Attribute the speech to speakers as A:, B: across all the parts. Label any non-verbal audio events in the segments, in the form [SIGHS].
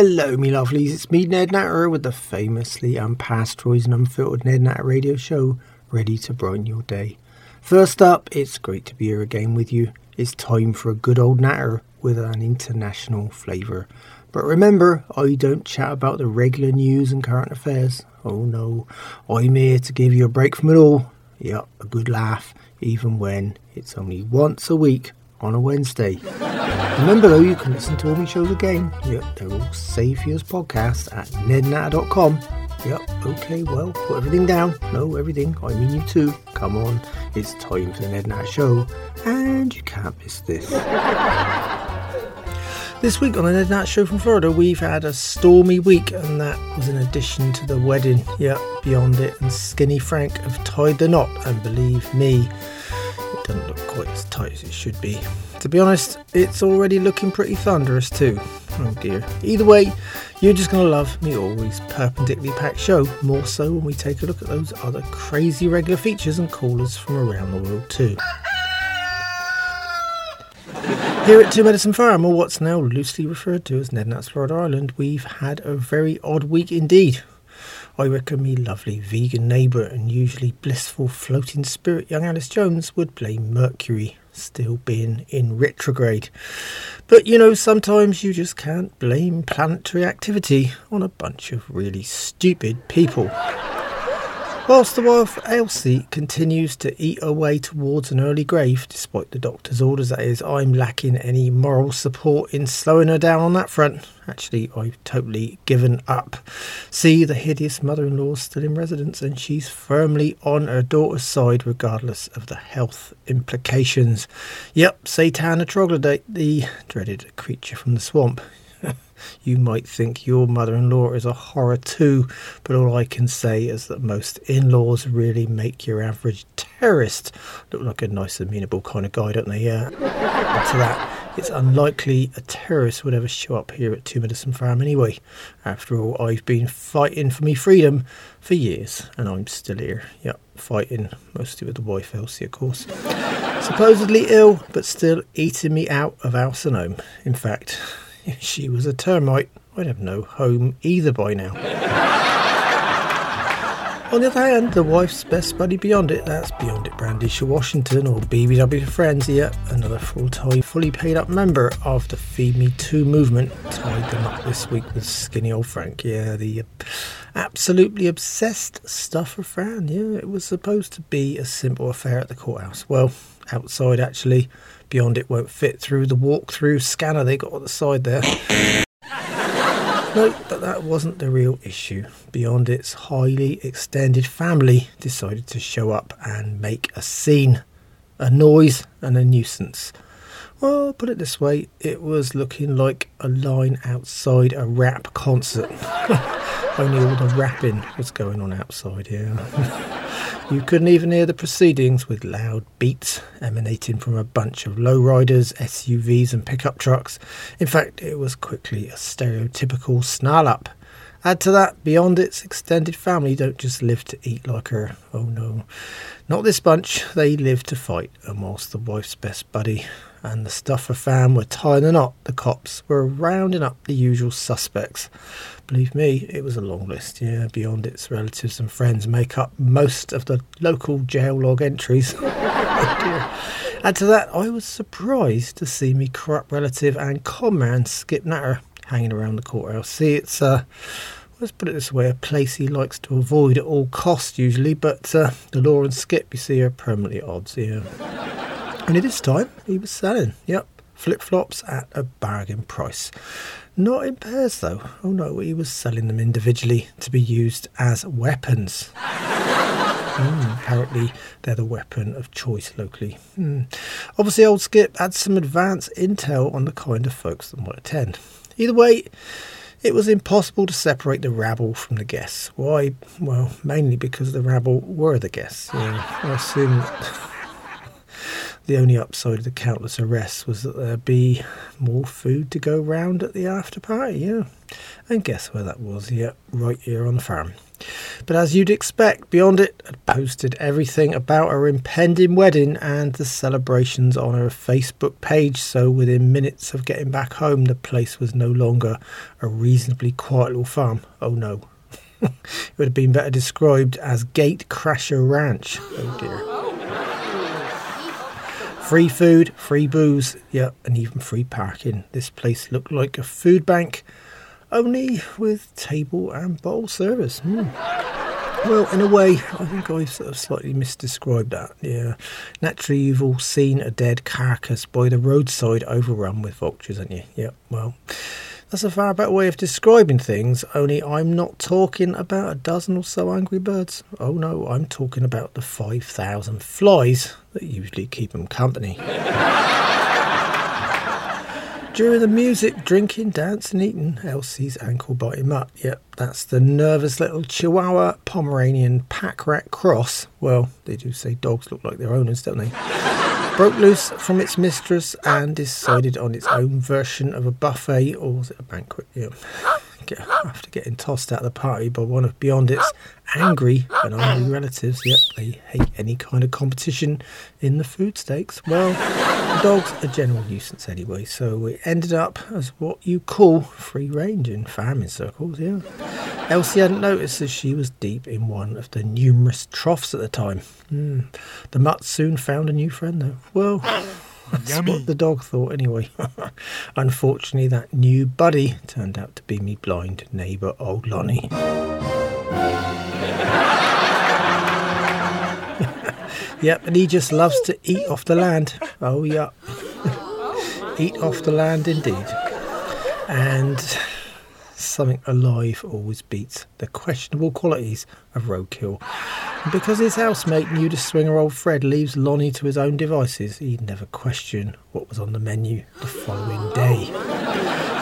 A: Hello, me lovelies. It's me, Ned Natter, with the famously unpasteurised and unfiltered Ned Natter radio show, ready to brighten your day. First up, it's great to be here again with you. It's time for a good old Natter with an international flavour. But remember, I don't chat about the regular news and current affairs. Oh no, I'm here to give you a break from it all. Yep, a good laugh, even when it's only once a week on a Wednesday. Remember though, you can listen to all my shows again. Yep, they're all safe as podcasts at nednatter.com. Yep, okay, well, put everything down. No, everything. I mean you too. Come on, it's time for the Ned Natter Show, and you can't miss this. [LAUGHS] This week on the Ned Nat Show from Florida, we've had a stormy week, and that was in addition to the wedding. Yep, beyond it, and Skinny Frank have tied the knot, and believe me, doesn't look quite as tight as it should be. To be honest, it's already looking pretty thunderous too. Oh dear. Either way, you're just going to love me always perpendicularly packed show, more so when we take a look at those other crazy regular features and callers from around the world too. Here at Two Medicine Farm, or what's now loosely referred to as Nednats Florida Island, we've had a very odd week indeed. I reckon me lovely vegan neighbour and usually blissful floating spirit young Alice Jones would blame Mercury still being in retrograde. But you know, sometimes you just can't blame planetary activity on a bunch of really stupid people. Whilst the wife Elsie continues to eat her way towards an early grave, despite the doctor's orders, that is, I'm lacking any moral support in slowing her down on that front. Actually, I've totally given up. See, the hideous mother in law still in residence, and she's firmly on her daughter's side, regardless of the health implications. Yep, Satan troglodyte, the dreaded creature from the swamp. [LAUGHS] You might think your mother in law is a horror too, but all I can say is that most in laws really make your average terrorist look like a nice, amenable kind of guy, don't they? Yeah. [LAUGHS] to that, it's unlikely a terrorist would ever show up here at Two Medicine Farm anyway. After all, I've been fighting for me freedom for years, and I'm still here. Yep, fighting, mostly with the wife Elsie, of course. Supposedly ill, but still eating me out of house and home. In fact, if she was a termite, I'd have no home either by now. [LAUGHS] On the other hand, the wife's best buddy beyond it, that's Beyond It Brandisha Washington or BBW for Friends, yep, another full-time, fully paid up member of the Feed Me Too movement, tied them up this week with skinny old Frank, yeah, the absolutely obsessed stuffer Fran, yeah, it was supposed to be a simple affair at the courthouse. Well, outside actually, Beyond It won't fit through the walk-through scanner they got on the side there. [LAUGHS] No, but that wasn't the real issue. Beyond its highly extended family decided to show up and make a scene, a noise, and a nuisance. Well, put it this way, it was looking like a line outside a rap concert. [LAUGHS] Only all the rapping was going on outside, yeah. [LAUGHS] You couldn't even hear the proceedings with loud beats emanating from a bunch of lowriders, SUVs, and pickup trucks. In fact, it was quickly a stereotypical snarl up. Add to that, beyond its extended family don't just live to eat like her. Oh no. Not this bunch, they live to fight, and whilst the wife's best buddy and the stuff Stuffer fam were tying the knot, the cops were rounding up the usual suspects. Believe me, it was a long list, yeah, beyond its relatives and friends make up most of the local jail log entries. [LAUGHS] Add to that, I was surprised to see me corrupt relative and comrade Skip Natter hanging around the courthouse. See, it's, uh, let's put it this way, a place he likes to avoid at all costs usually, but uh, the law and Skip, you see, are permanently at odds, yeah. And it is time he was selling, yep, flip flops at a bargain price. Not in pairs, though. Oh no, he was selling them individually to be used as weapons. [LAUGHS] Mm, apparently, they're the weapon of choice locally. Mm. Obviously, old Skip had some advance intel on the kind of folks that might attend. Either way, it was impossible to separate the rabble from the guests. Why? Well, mainly because the rabble were the guests. Yeah, I assume the only upside of the countless arrests was that there'd be more food to go round at the after party, yeah. And guess where that was? Yeah, right here on the farm. But as you'd expect, Beyond It had posted everything about her impending wedding and the celebrations on her Facebook page, so within minutes of getting back home, the place was no longer a reasonably quiet little farm. Oh no. [LAUGHS] it would have been better described as Gate Crasher Ranch. Oh dear. Free food, free booze, yeah, and even free parking. This place looked like a food bank, only with table and bowl service. Hmm. Well, in a way, I think I sort of slightly misdescribed that. Yeah. Naturally, you've all seen a dead carcass by the roadside overrun with vultures, haven't you? Yeah, well, that's a far better way of describing things, only I'm not talking about a dozen or so angry birds. Oh no, I'm talking about the 5,000 flies that usually keep them company. [LAUGHS] During the music, drinking, dancing, eating, Elsie's ankle biting mutt. Yep, that's the nervous little Chihuahua Pomeranian pack rat cross. Well, they do say dogs look like their owners, don't they? Broke loose from its mistress and decided on its own version of a buffet, or was it a banquet? Yeah. Get, [LAUGHS] after getting tossed out of the party by one of Beyond It's angry and angry relatives, yep, they hate any kind of competition in the food stakes. Well, dog's a general nuisance anyway, so it ended up as what you call free range in farming circles, yeah. Elsie hadn't noticed as she was deep in one of the numerous troughs at the time. Mm. The mutt soon found a new friend, though. Well, Yummy. what the dog thought, anyway. [LAUGHS] Unfortunately, that new buddy turned out to be me blind neighbour, old Lonnie. [LAUGHS] yep, and he just loves to eat off the land. Oh, yeah. [LAUGHS] eat off the land indeed. And something alive always beats the questionable qualities of roadkill. And because his housemate the swinger old Fred leaves Lonnie to his own devices, he'd never question what was on the menu the following day.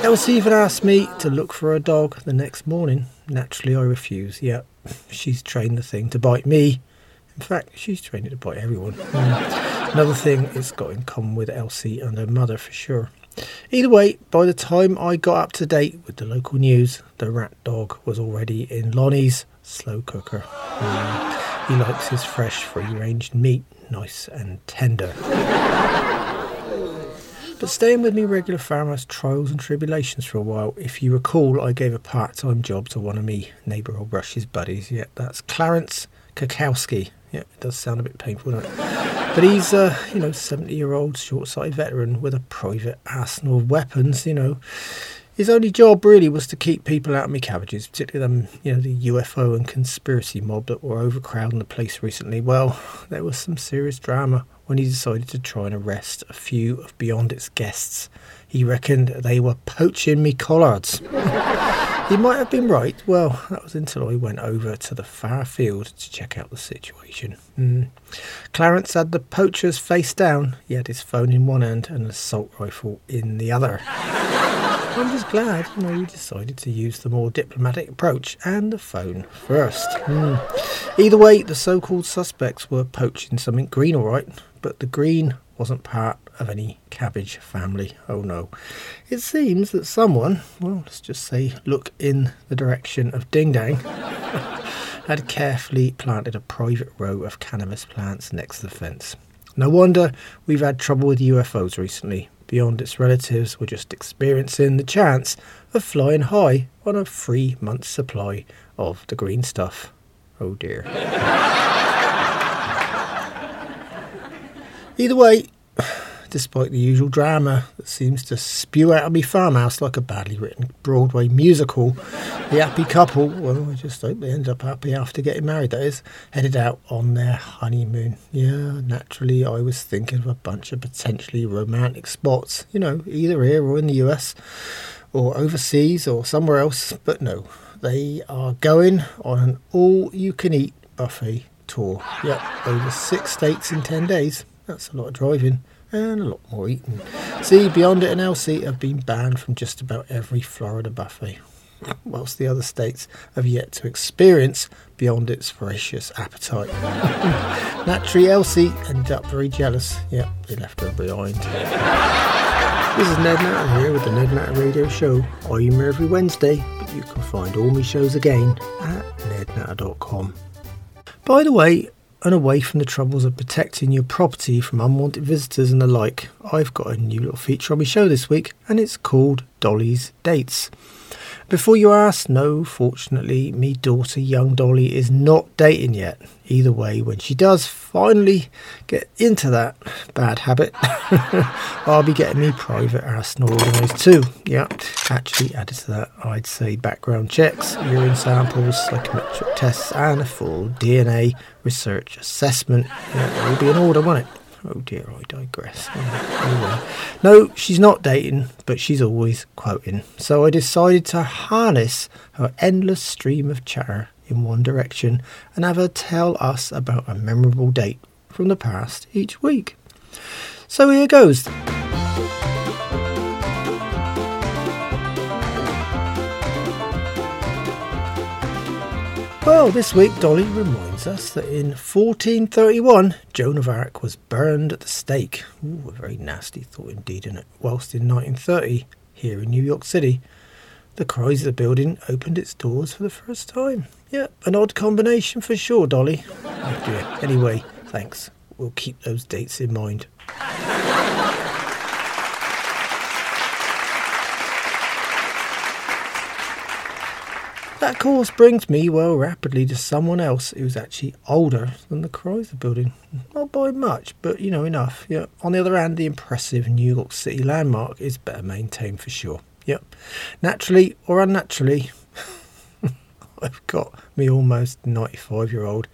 A: Elsie even asked me to look for a dog the next morning. Naturally, I refuse. Yep, she's trained the thing to bite me. In fact, she's trained it to bite everyone. Mm. Another thing it's got in common with Elsie and her mother for sure. Either way, by the time I got up to date with the local news, the rat dog was already in Lonnie's slow cooker. He likes his fresh, free range meat, nice and tender. But staying with me regular farmer's trials and tribulations for a while, if you recall, I gave a part time job to one of me neighbour old Rush's buddies. Yeah, that's Clarence Kakowski. Yeah, it does sound a bit painful, doesn't it? But he's a, you know, 70 year old short sighted veteran with a private arsenal of weapons, you know. His only job really was to keep people out of my cabbages, particularly them, you know, the UFO and conspiracy mob that were overcrowding the place recently. Well, [LAUGHS] there was some serious drama when he decided to try and arrest a few of Beyond Its guests. He reckoned they were poaching me collards. [LAUGHS] He might have been right. Well, that was until I went over to the far field to check out the situation. Mm. Clarence had the poachers face down. He had his phone in one hand and an assault rifle in the other. [LAUGHS] I'm just glad, you know, you decided to use the more diplomatic approach and the phone first. Mm. Either way, the so-called suspects were poaching something green, all right, but the green wasn't part of any cabbage family. Oh no. It seems that someone, well, let's just say, look in the direction of Ding Dang, [LAUGHS] had carefully planted a private row of cannabis plants next to the fence. No wonder we've had trouble with UFOs recently. Beyond its relatives we're just experiencing the chance of flying high on a three month supply of the green stuff. Oh dear. [LAUGHS] Either way, despite the usual drama that seems to spew out of me farmhouse like a badly written Broadway musical. The happy couple, well, I just hope they end up happy after getting married, that is, headed out on their honeymoon. Yeah, naturally, I was thinking of a bunch of potentially romantic spots, you know, either here or in the US, or overseas, or somewhere else, but no, they are going on an all you can eat buffet tour. Yep, over six states in 10 days. That's a lot of driving and a lot more eating. See, Beyond It and Elsie have been banned from just about every Florida buffet, whilst the other states have yet to experience Beyond It's voracious appetite. [LAUGHS] Naturally, Elsie ended up very jealous. Yep, they left her behind. This is Ned Natter here with the Ned Natter Radio Show. I'm here every Wednesday, but you can find all my shows again at nednatter.com. By the way, and away from the troubles of protecting your property from unwanted visitors and the like, I've got a new little feature on my show this week, and it's called Dolly's Dates. Before you ask, no, fortunately, me daughter, young Dolly, is not dating yet. Either way, when she does finally get into that bad habit, [LAUGHS] I'll be getting me private arsenal organised too. Yeah, actually, added to that, I'd say background checks, urine samples, psychometric tests, and a full DNA research assessment. Yeah, it will be in order, won't it? Oh dear, I digress. [LAUGHS] Oh anyway, no, she's not dating, but she's always quoting. So I decided to harness her endless stream of chatter in one direction and have her tell us about a memorable date from the past each week. So here goes. Well, this week Dolly reminds us that in 1431 Joan of Arc was burned at the stake. Ooh, a very nasty thought indeed, in it? Whilst in 1930, here in New York City, the Chrysler building opened its doors for the first time. Yeah, an odd combination for sure, Dolly. Oh. Anyway, thanks. We'll keep those dates in mind. That course brings me, well, rapidly to someone else who's actually older than the Chrysler building. Not by much, but you know, enough. Yeah. On the other hand, the impressive New York City landmark is better maintained for sure. Yep. Naturally or unnaturally, [LAUGHS] I've got me almost 95 year old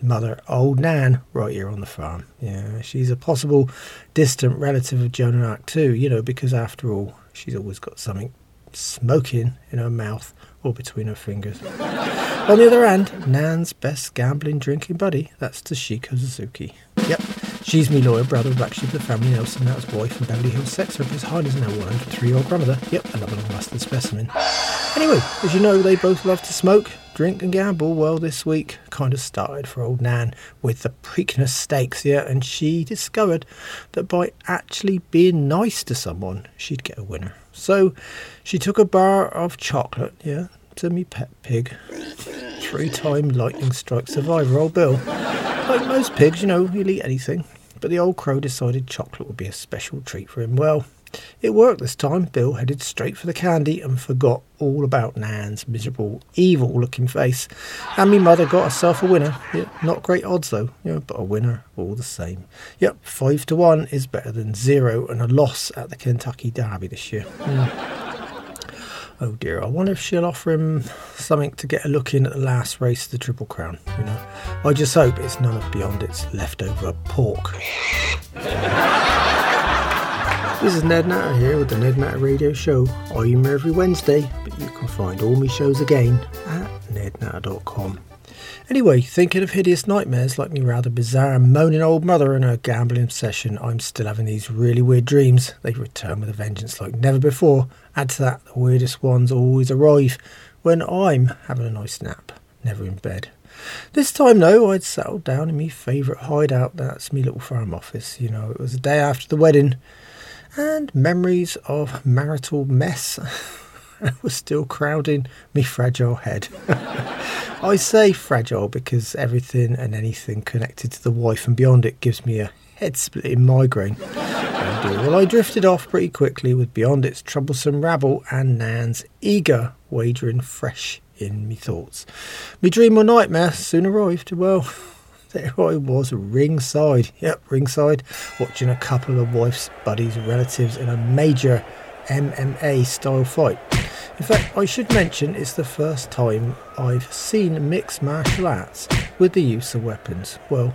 A: mother, old Nan, right here on the farm. Yeah, she's a possible distant relative of Joan of Arc too, you know, because after all, she's always got something smoking in her mouth or between her fingers. On the other hand, Nan's best gambling drinking buddy, that's Toshiko Suzuki. Yep, she's me lawyer brother actually the family Nelson, his wife and Beverly Hills sex his Heidi's now 103 year old grandmother. Yep, another long lasting specimen. Anyway, as you know, they both love to smoke, drink, and gamble. Well, this week kind of started for old Nan with the Preakness Stakes, yeah, and she discovered that by actually being nice to someone, she'd get a winner. So she took a bar of chocolate, yeah, to me pet pig. Three time lightning strike survivor, old Bill. Like most pigs, you know, he'll eat anything. But the old crow decided chocolate would be a special treat for him. Well, it worked this time. Bill headed straight for the candy and forgot all about Nan's miserable, evil looking face. And me mother got herself a winner. Yeah, not great odds though, yeah, but a winner all the same. Yep, five to one is better than zero and a loss at the Kentucky Derby this year. Mm. Oh dear, I wonder if she'll offer him something to get a look in at the last race of the Triple Crown. You know, I just hope it's none of beyond its leftover pork. [LAUGHS] This is Ned Natter here with the Ned Natter Radio Show. I'm here every Wednesday, but you can find all my shows again at nednatter.com. Anyway, thinking of hideous nightmares like me rather bizarre moaning old mother and her gambling obsession, I'm still having these really weird dreams. They return with a vengeance like never before. Add to that, the weirdest ones always arrive when I'm having a nice nap, never in bed. This time, though, I'd settled down in me favourite hideout, that's me little farm office. You know, it was the day after the wedding and memories of marital mess [LAUGHS] were still crowding me fragile head. [LAUGHS] I say fragile because everything and anything connected to the wife and beyond it gives me a head splitting migraine. well, I drifted off pretty quickly with Beyond Its troublesome rabble and Nan's eager wagering fresh in me thoughts. Me dream or nightmare soon arrived. Well, there [LAUGHS] I was, ringside. Yep, ringside, watching a couple of wife's buddies' relatives in a major MMA style fight. In fact, I should mention it's the first time I've seen mixed martial arts with the use of weapons. Well,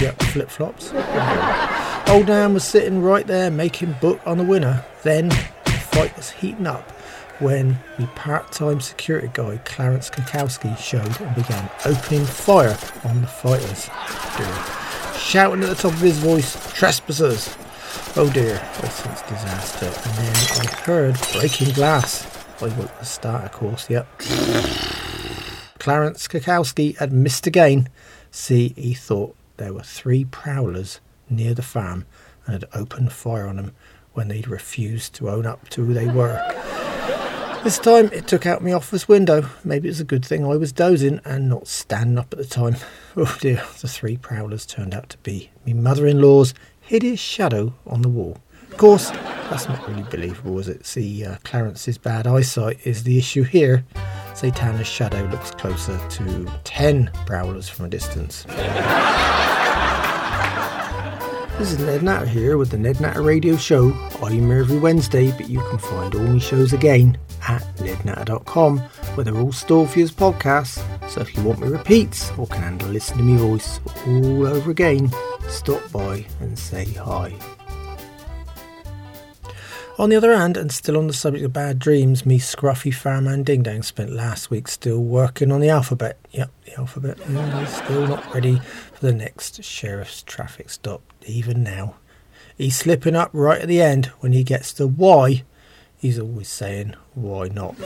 A: yep, flip flops. [LAUGHS] Old Nan was sitting right there making book on the winner. Then the fight was heating up when the part-time security guy Clarence Kukowski showed and began opening fire on the fighters. Shouting at the top of his voice, trespassers! Oh dear, I sensed disaster. And then I heard breaking glass. I woke the starter course, yep. Clarence Kukowski had missed again. See, he thought there were three prowlers near the farm and had opened fire on them when they'd refused to own up to who they were. This time it took out my office window. Maybe it was a good thing I was dozing and not standing up at the time. Oh dear, the three prowlers turned out to be me mother in law's hideous shadow on the wall. Of course, that's not really believable, is it? See, uh, Clarence's bad eyesight is the issue here. Satana's shadow looks closer to 10 prowlers from a distance. This is Ned Natter here with the Ned Natter Radio Show. I'm here every Wednesday, but you can find all my shows again at nednatter.com, where they're all stored for you as podcasts. So if you want me repeats or can handle listening to me voice all over again, stop by and say hi. On the other hand, and still on the subject of bad dreams, me scruffy fireman Ding Dang spent last week still working on the alphabet. Yep, the alphabet. Still not ready for the next sheriff's traffic stop, even now. He's slipping up right at the end when he gets to why. He's always saying, why not?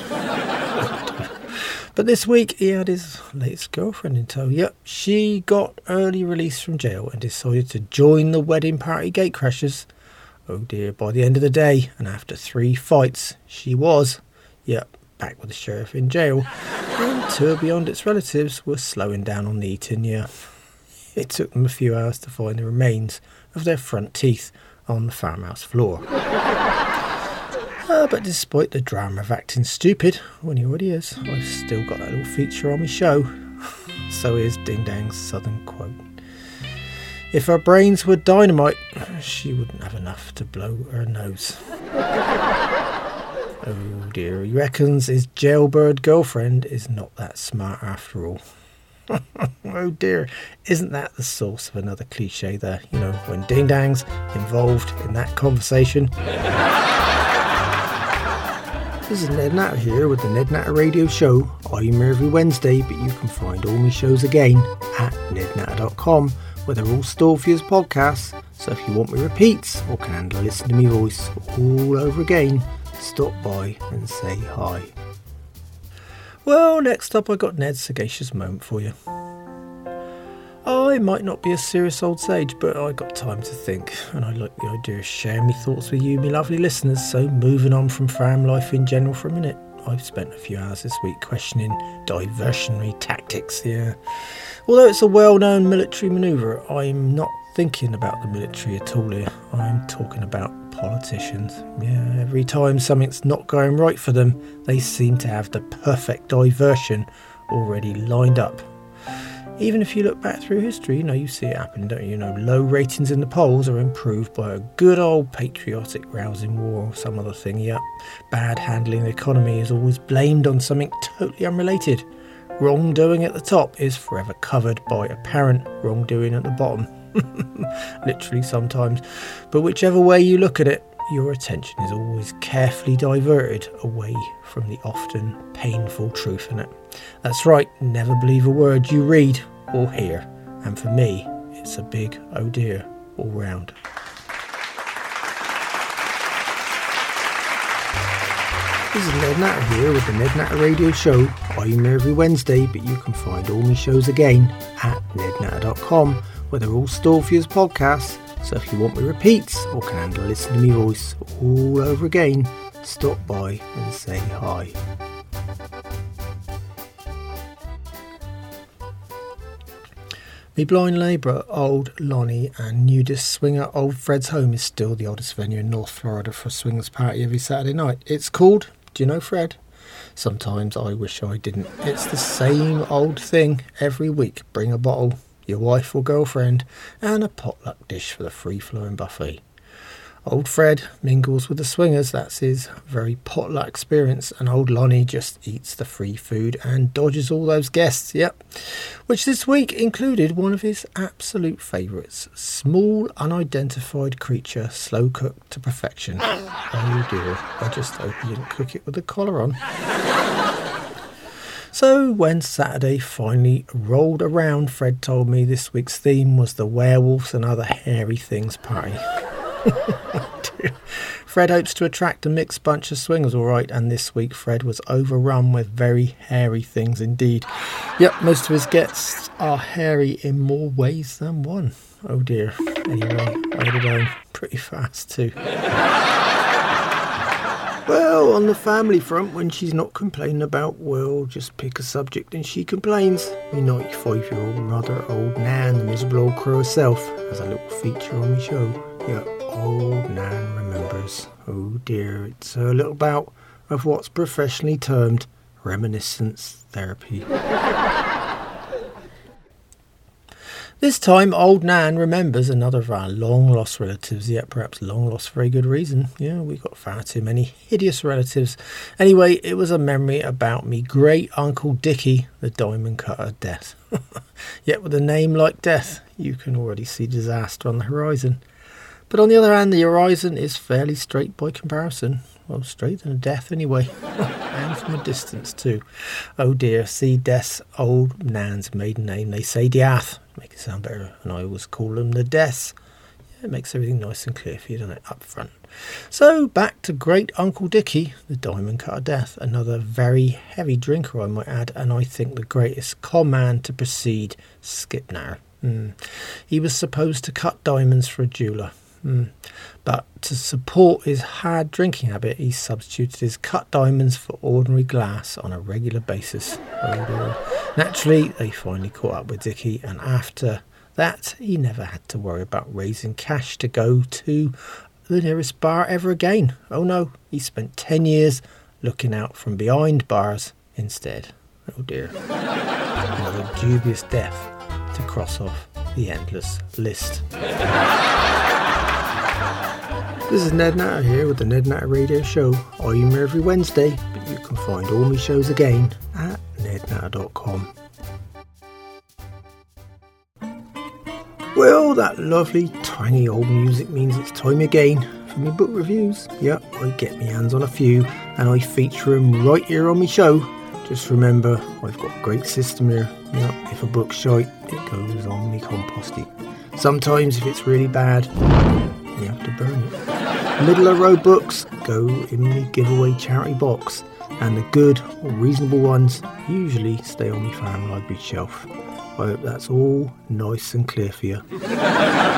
A: but this week he had his latest girlfriend in tow. Yep, she got early release from jail and decided to join the wedding party gatecrashers Oh dear, by the end of the day, and after three fights, she was, yep, back with the sheriff in jail. And tour beyond its relatives were slowing down on the eating, yeah. It took them a few hours to find the remains of their front teeth on the farmhouse floor. Uh, but despite the drama of acting stupid, when he already is, I've still got that little feature on my show. So is Ding Dang's southern quote. If her brains were dynamite, she wouldn't have enough to blow her nose. [LAUGHS] oh dear, he reckons his jailbird girlfriend is not that smart after all. [LAUGHS] oh dear, isn't that the source of another cliche there? You know, when ding dang's involved in that conversation. [LAUGHS] This is Ned Natter here with the Ned Natter Radio Show. I'm here every Wednesday, but you can find all my shows again at nednatter.com where they're all stored for you as podcasts. So if you want me repeats or can handle listen to me voice all over again, stop by and say hi. Well, next up I got Ned's sagacious moment for you. I might not be a serious old sage, but I got time to think, and I like the idea of sharing my thoughts with you, my lovely listeners. So, moving on from farm life in general for a minute, I've spent a few hours this week questioning diversionary tactics here. Although it's a well known military manoeuvre, I'm not thinking about the military at all here. I'm talking about politicians. Yeah, every time something's not going right for them, they seem to have the perfect diversion already lined up. Even if you look back through history, you know, you see it happen, don't you? You know, low ratings in the polls are improved by a good old patriotic rousing war or some other thing. Yep. Bad handling the economy is always blamed on something totally unrelated. Wrongdoing at the top is forever covered by apparent wrongdoing at the bottom. [LAUGHS] Literally sometimes. But whichever way you look at it, your attention is always carefully diverted away from the often painful truth in it. That's right, never believe a word you read or hear. And for me, it's a big oh dear all round. This is Ned Natter here with the Ned Natter Radio Show. I'm here every Wednesday, but you can find all my shows again at nednatter.com, where they're all stored for you as podcasts so if you want me repeats or can handle listen to me voice all over again, stop by and say hi. Me blind labourer, old Lonnie, and nudist swinger Old Fred's Home is still the oldest venue in North Florida for a swingers party every Saturday night. It's called, do you know Fred? Sometimes I wish I didn't. It's the same old thing every week. Bring a bottle, your wife or girlfriend, and a potluck dish for the free flowing buffet. Old Fred mingles with the swingers, that's his very potluck experience, and old Lonnie just eats the free food and dodges all those guests, yep. Which this week included one of his absolute favourites small, unidentified creature, slow cooked to perfection. [LAUGHS] oh dear, I just hope he didn't cook it with a collar on. So when Saturday finally rolled around, Fred told me this week's theme was the werewolves and other hairy things party. [LAUGHS] Fred hopes to attract a mixed bunch of swingers, all right, and this week Fred was overrun with very hairy things indeed. Yep, most of his guests are hairy in more ways than one. Oh dear. Anyway, I it on pretty fast too. [LAUGHS] Well, on the family front, when she's not complaining about, well, just pick a subject and she complains. My 95 year old mother, old Nan, the miserable old crow herself, has a little feature on the show. Yeah, old Nan remembers. Oh dear, it's a little bout of what's professionally termed reminiscence therapy. [LAUGHS] This time, old Nan remembers another of our long lost relatives, yet perhaps long lost for a good reason. Yeah, we got far too many hideous relatives. Anyway, it was a memory about me great uncle Dicky, the diamond cutter death. [LAUGHS] yet with a name like death, you can already see disaster on the horizon. But on the other hand, the horizon is fairly straight by comparison. Well, straight a death anyway. [LAUGHS] and from a distance too. Oh dear, see Death's old Nan's maiden name. They say Diath make it sound better. And I always call them the deaths. Yeah, it makes everything nice and clear for you, doesn't it, up front. So back to great Uncle Dicky, the diamond cutter death, another very heavy drinker, I might add, and I think the greatest con man to precede Skip Natter. Mm. He was supposed to cut diamonds for a jeweller. Mm. But to support his hard drinking habit, he substituted his cut diamonds for ordinary glass on a regular basis. Naturally, they finally caught up with Dicky, and after that, he never had to worry about raising cash to go to the nearest bar ever again. Oh no, he spent 10 years looking out from behind bars instead. Oh dear. Another dubious death to cross off the endless list. This is Ned Natter here with the Ned Natter Radio Show. I'm here every Wednesday, but you can find all my shows again at nednatter.com. Well, that lovely tiny old music means it's time again for my book reviews. Yep, I get my hands on a few and I feature them right here on my show. Just remember, I've got a great system here. Yep, if a book's shite, it goes on me compost heap. Sometimes, if it's really bad, you have to burn it. Middle of road books go in the giveaway charity box, and the good or reasonable ones usually stay on my fan library shelf. I hope that's all nice and clear for you. [LAUGHS]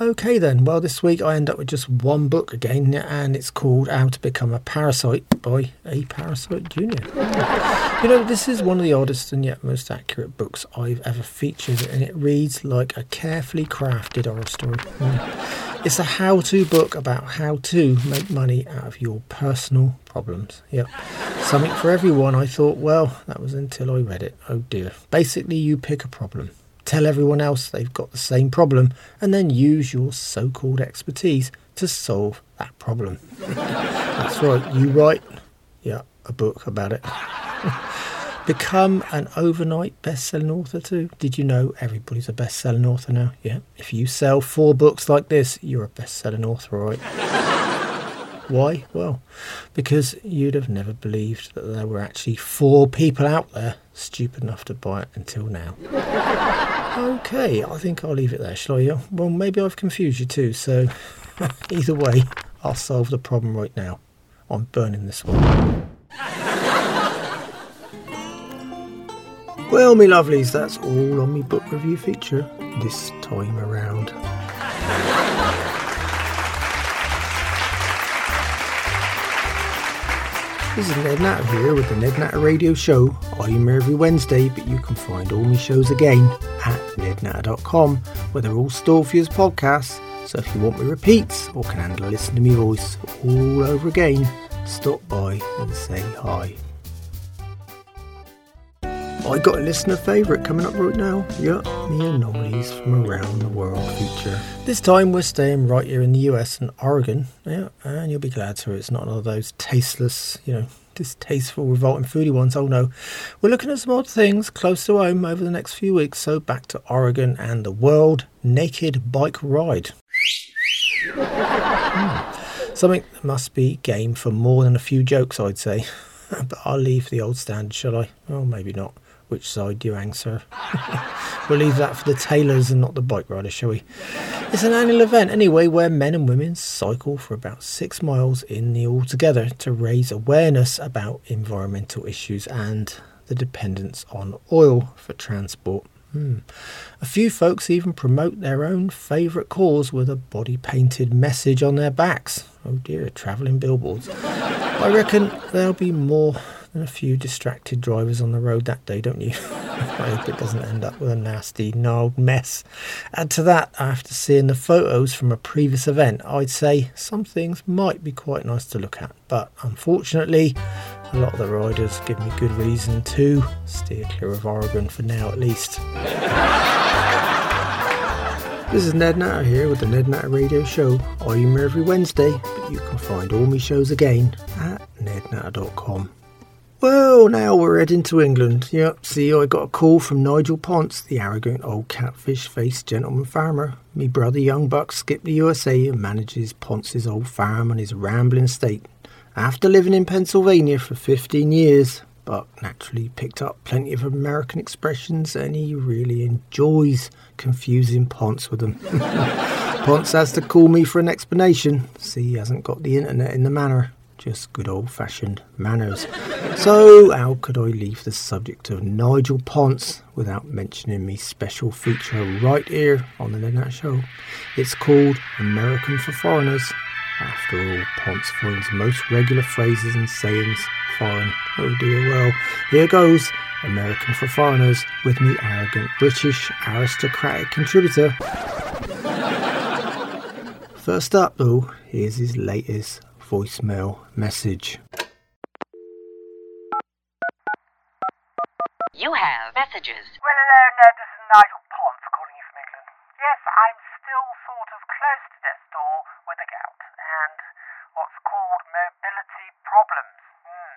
A: Okay, then. Well, this week I end up with just one book again, and it's called How to Become a Parasite by A Parasite Junior. [LAUGHS] You know, this is one of the oddest and yet most accurate books I've ever featured, and it reads like a carefully crafted horror story. [LAUGHS] It's a how to book about how to make money out of your personal problems. Yep. Something for everyone. I thought, well, that was until I read it. Oh dear. Basically, you pick a problem Tell everyone else they've got the same problem and then use your so called expertise to solve that problem. [LAUGHS] That's right, you write, yeah, a book about it. [LAUGHS] Become an overnight best selling author too. Did you know everybody's a best selling author now? Yeah. If you sell four books like this, you're a best selling author, right? [LAUGHS] Why? Well, because you'd have never believed that there were actually four people out there stupid enough to buy it until now. Okay, I think I'll leave it there, shall I? Well, maybe I've confused you too, so [LAUGHS] either way, I'll solve the problem right now. I'm burning this one. well, me lovelies, that's all on me book review feature this time around. This is Ned Natter here with the Ned Natter Radio Show. I'm here every Wednesday, but you can find all my shows again at nednatter.com, where they're all stored for you as podcasts. So if you want me repeats or can handle listening to me voice all over again, stop by and say hi. I got a listener favourite coming up right now. Yeah, the anomalies from around the world feature. This time we're staying right here in the US and Oregon. Yeah, and you'll be glad to it's not one of those tasteless, you know, distasteful, revolting foodie ones. Oh no. We're looking at some odd things close to home over the next few weeks. So back to Oregon and the World Naked Bike Ride. hmm. Something that must be game for more than a few jokes, I'd say. [LAUGHS] but I'll leave the old standard, shall I? Oh, maybe not. Which side do you sir? [LAUGHS] we'll leave that for the tailors and not the bike riders, shall we? It's an annual event anyway where men and women cycle for about six miles in the all together to raise awareness about environmental issues and the dependence on oil for transport. Hmm. A few folks even promote their own favourite cause with a body painted message on their backs. Oh dear, travelling billboards. I reckon there'll be more than a few distracted drivers on the road that day, don't you? [LAUGHS] I hope it doesn't end up with a nasty, gnarled mess. Add to that, after seeing the photos from a previous event, I'd say some things might be quite nice to look at, but unfortunately, a lot of the riders give me good reason to steer clear of Oregon for now at least. This is Ned Natter here with the Ned Natter Radio Show. I'm here every Wednesday, but you can find all my shows again at nednatter.com. Well, now we're heading to England. Yep, see, I got a call from Nigel Ponce, the arrogant old catfish faced gentleman farmer. Me brother Young Buck skipped the USA and manages Ponce's old farm on his rambling estate. After living in Pennsylvania for 15 years, Buck naturally picked up plenty of American expressions and he really enjoys confusing Ponce with them. [LAUGHS] Ponce has to call me for an explanation. See, he hasn't got the internet in the manor, just good old fashioned manners. So, how could I leave the subject of Nigel Ponce without mentioning me special feature right here on the Ned Show? It's called American for Foreigners. After all, Ponce finds most regular phrases and sayings foreign. Oh dear, well, here goes. American for Foreigners with me arrogant British aristocratic contributor. [LAUGHS] First up, though, here's his latest voicemail message.
B: You have messages.
C: Well, hello, Ned. This is Nigel Ponce calling you from England. Yes, I'm still sort of close to death's door with the gout and what's called mobility problems. Hmm.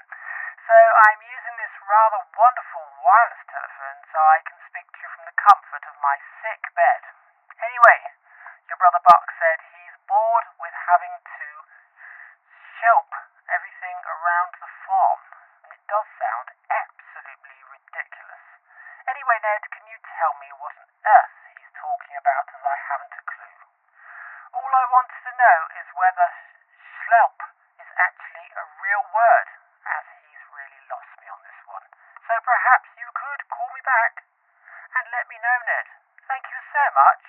C: So I'm using this rather wonderful wireless telephone so I can speak to you from the comfort of my sick bed. Anyway, your brother Buck said he's bored with having to schlep everything around the farm, and it does sound absolutely ridiculous. Anyway, Ned, can you tell me what on earth he's talking about as I haven't a clue? All I want to know is whether schlep is actually a real word, as he's really lost me on this one. So perhaps you could call me back and let me know, Ned. Thank you so much.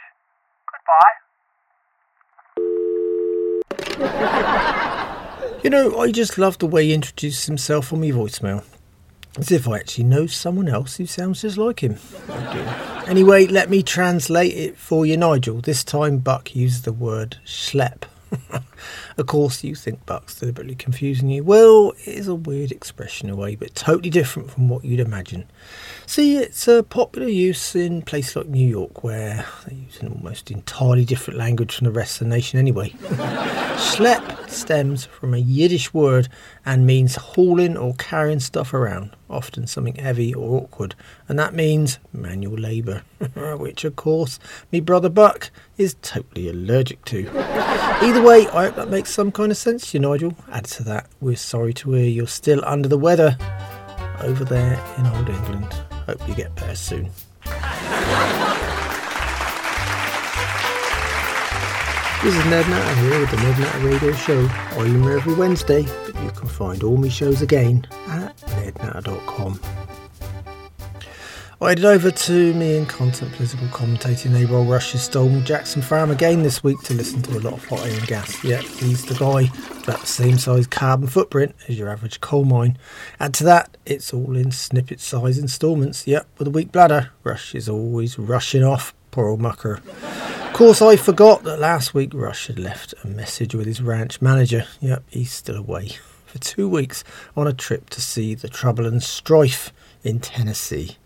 C: Goodbye.
A: You know, I just love the way he introduces himself on my voicemail. As if I actually know someone else who sounds just like him. Anyway, let me translate it for you, Nigel. This time Buck used the word schlep. [LAUGHS] of course, you think Buck's deliberately confusing you. Well, it is a weird expression in a way, but totally different from what you'd imagine. See, it's a popular use in places like New York, where they use an almost entirely different language from the rest of the nation anyway. [LAUGHS] Schlep stems from a Yiddish word and means hauling or carrying stuff around, often something heavy or awkward, and that means manual labour, [LAUGHS] which of course me brother Buck is totally allergic to. Either way, I hope that makes some kind of sense to you, Nigel. Add to that, we're sorry to hear you're still under the weather over there in old England. Hope you get better soon. This is Ned Natter here with the Ned Natter Radio Show. I'm here every Wednesday, but you can find all my shows again at nednatter.com. I headed over to me and content political commentator neighbour Rush's Stonewall Jackson Farm again this week to listen to a lot of hot air and gas. Yep, he's the guy, about the same size carbon footprint as your average coal mine. Add to that, it's all in snippet size instalments. Yep, with a weak bladder, Rush is always rushing off, poor old mucker. Course, I forgot that last week Rush had left a message with his ranch manager. Yep, he's still away for two weeks on a trip to see the trouble and strife in Tennessee.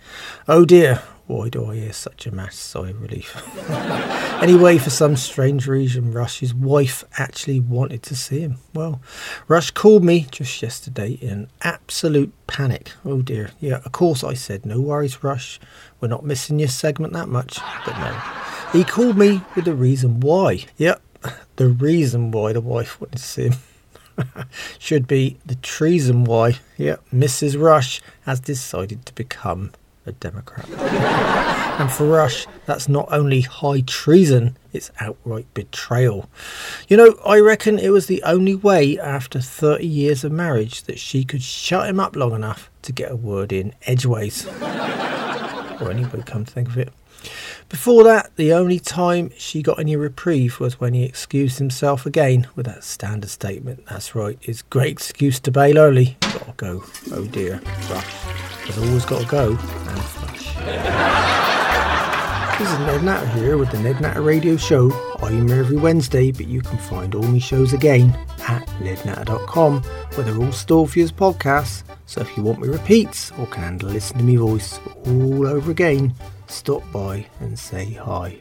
A: Oh dear, why do I hear such a mass sigh of relief? [LAUGHS] anyway, for some strange reason, Rush's wife actually wanted to see him. Well, Rush called me just yesterday in absolute panic. Oh dear. Yeah, of course I said, no worries, Rush. We're not missing your segment that much. But no. He called me with the reason why. Yep, [LAUGHS] the reason why the wife wanted to see him. [LAUGHS] should be the treason why, yeah, Mrs. Rush has decided to become a Democrat. and for Rush, that's not only high treason, it's outright betrayal. You know, I reckon it was the only way after 30 years of marriage that she could shut him up long enough to get a word in edgeways. or anyway, come to think of it. Before that, the only time she got any reprieve was when he excused himself again with that standard statement. That's right, it's great excuse to bail early. Gotta go. Oh dear. Flush. Has always gotta go and flush. This is Ned Natter here with the Ned Natter Radio Show. I'm here every Wednesday, but you can find all my shows again at nednatter.com, where they're all stored for you as podcasts. So if you want me repeats or can handle listen to me voice all over again, stop by and say hi.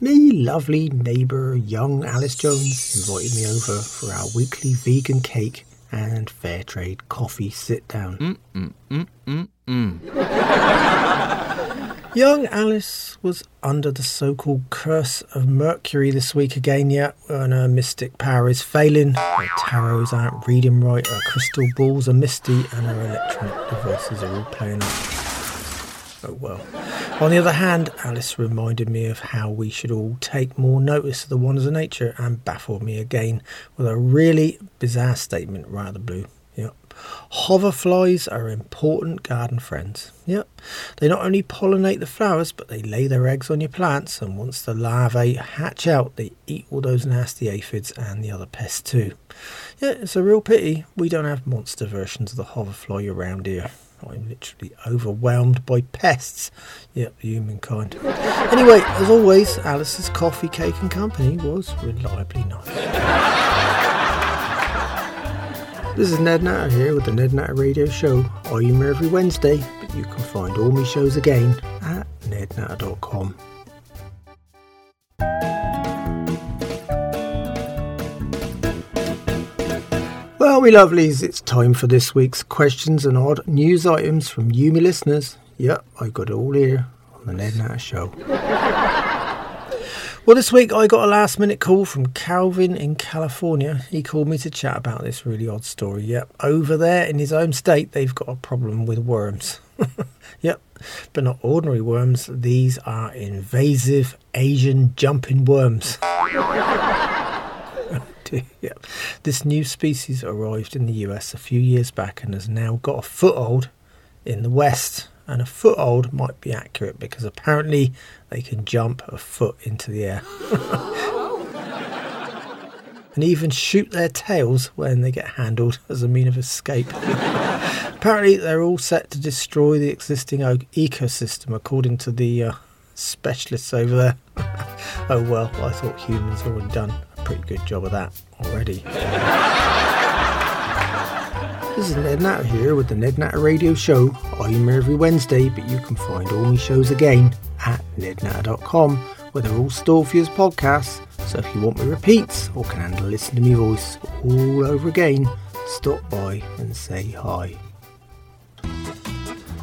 A: Me lovely neighbour young Alice Jones invited me over for our weekly vegan cake and fair trade coffee sit down. Mm, mm, mm, [LAUGHS] young Alice was under the so called curse of Mercury this week again, yet, when her mystic power is failing, her tarots aren't reading right, her crystal balls are misty, and her electronic devices are all playing up. Oh well. On the other hand, Alice reminded me of how we should all take more notice of the wonders of nature and baffled me again with a really bizarre statement right out of the blue. Yep. Hoverflies are important garden friends. Yep. They not only pollinate the flowers, but they lay their eggs on your plants, and once the larvae hatch out, they eat all those nasty aphids and the other pests too. Yeah, it's a real pity we don't have monster versions of the hoverfly around here. I'm literally overwhelmed by pests. Yep, humankind. Anyway, as always, Alice's coffee, cake, and company was reliably nice. This is Ned Natter here with the Ned Natter Radio Show. I'm here every Wednesday, but you can find all my shows again at nednatter.com. Well, we lovelies, it's time for this week's questions and odd news items from you, me listeners. Yep, I got it all here on the Ned Natter Show. Well, this week I got a last minute call from Calvin in California. He called me to chat about this really odd story. Yep, over there in his home state, they've got a problem with worms. [LAUGHS] yep, but not ordinary worms, these are invasive Asian jumping worms. [LAUGHS] [LAUGHS] yep. This new species arrived in the US a few years back and has now got a foothold in the West and a foothold might be accurate because apparently they can jump a foot into the air. [LAUGHS] and even shoot their tails when they get handled as a mean of escape. [LAUGHS] apparently, they're all set to destroy the existing ecosystem, according to the uh, specialists over there. oh well, I thought humans already done pretty good job of that already. This is Ned Natter here with the Ned Natter Radio Show. I'm here every Wednesday, but you can find all my shows again at nednatter.com, where they're all stored for you as podcasts. So if you want me repeats or can handle listen to me voice all over again, stop by and say hi.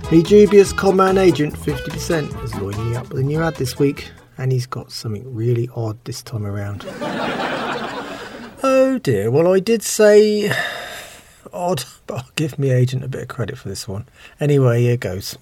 A: The dubious conman agent 50% is lining me up with a new ad this week, and he's got something really odd this time around. Dear, well, I did say [SIGHS] odd, but I'll give me agent a bit of credit for this one. Anyway, here goes.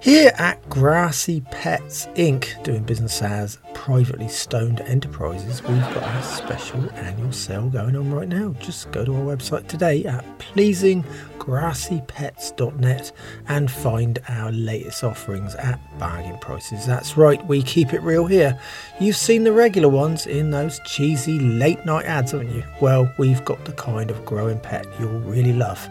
A: Here at Grassy Pets Inc., doing business as privately stoned enterprises, we've got a special annual sale going on right now. Just go to our website today at pleasinggrassypets.net and find our latest offerings at bargain prices. That's right, we keep it real here. You've seen the regular ones in those cheesy late night ads, haven't you? Well, we've got the kind of growing pet you'll really love.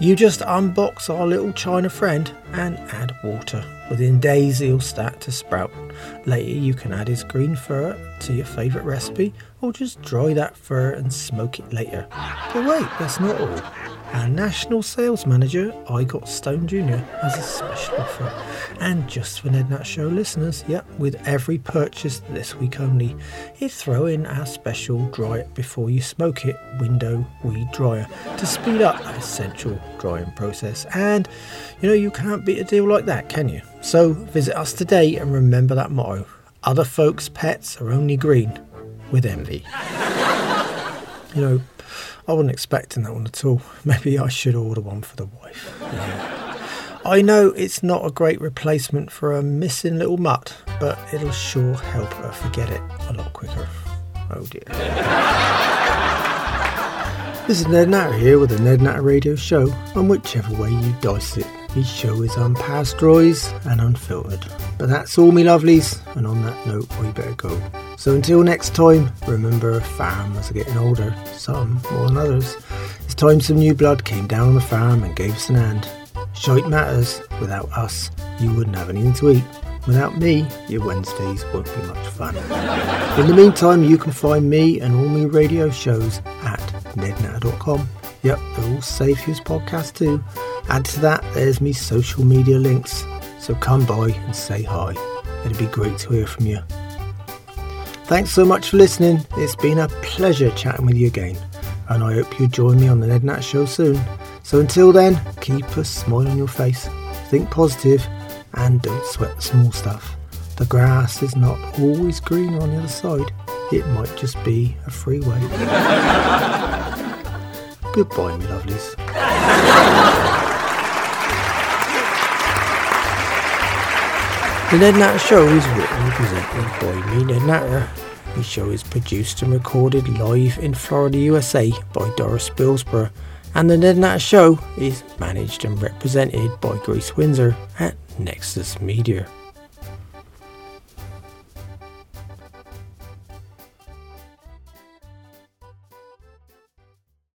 A: You just unbox our little China friend and add water. Within days, he'll start to sprout. Later, you can add his green fur to your favourite recipe or just dry that fur and smoke it later. But wait, that's not all. Our national sales manager, I Got Stone Jr., has a special offer. And just for Ned Natter Show listeners, yep, with every purchase this week only, he'd throw in our special dry it before you smoke it window weed dryer to speed up that essential drying process. And you know, you can't beat a deal like that, can you? So visit us today and remember that motto other folks' pets are only green with envy. you know, I wasn't expecting that one at all. [LAUGHS] Maybe I should order one for the wife. Yeah. I know it's not a great replacement for a missing little mutt, but it'll sure help her forget it a lot quicker. Oh dear. This is Ned Natter here with the Ned Natter Radio Show, and whichever way you dice it, My show is unpasteurised and unfiltered. But that's all, me lovelies, and on that note, we better go. So until next time, remember farmers are getting older, some more than others. It's time some new blood came down on the farm and gave us an hand. Shite matters, without us, you wouldn't have anything to eat. Without me, your Wednesdays won't be much fun. In the meantime, you can find me and all my radio shows at nednatter.com. Yep, they're all safe use podcasts too. Add to that, there's me social media links. So come by and say hi. It'd be great to hear from you. Thanks so much for listening. It's been a pleasure chatting with you again. And I hope you join me on the Ned Natter Show soon. So until then, keep a smile on your face, think positive, and don't sweat the small stuff. The grass is not always greener on the other side. It might just be a freeway. [LAUGHS] Goodbye, my lovelies. [LAUGHS] The Ned Natter Show is written and presented by me, Ned Natter. The show is produced and recorded live in Florida, USA by Doris Billsborough. And the Ned Natter Show is managed and represented by Grace Windsor at Nexus Media.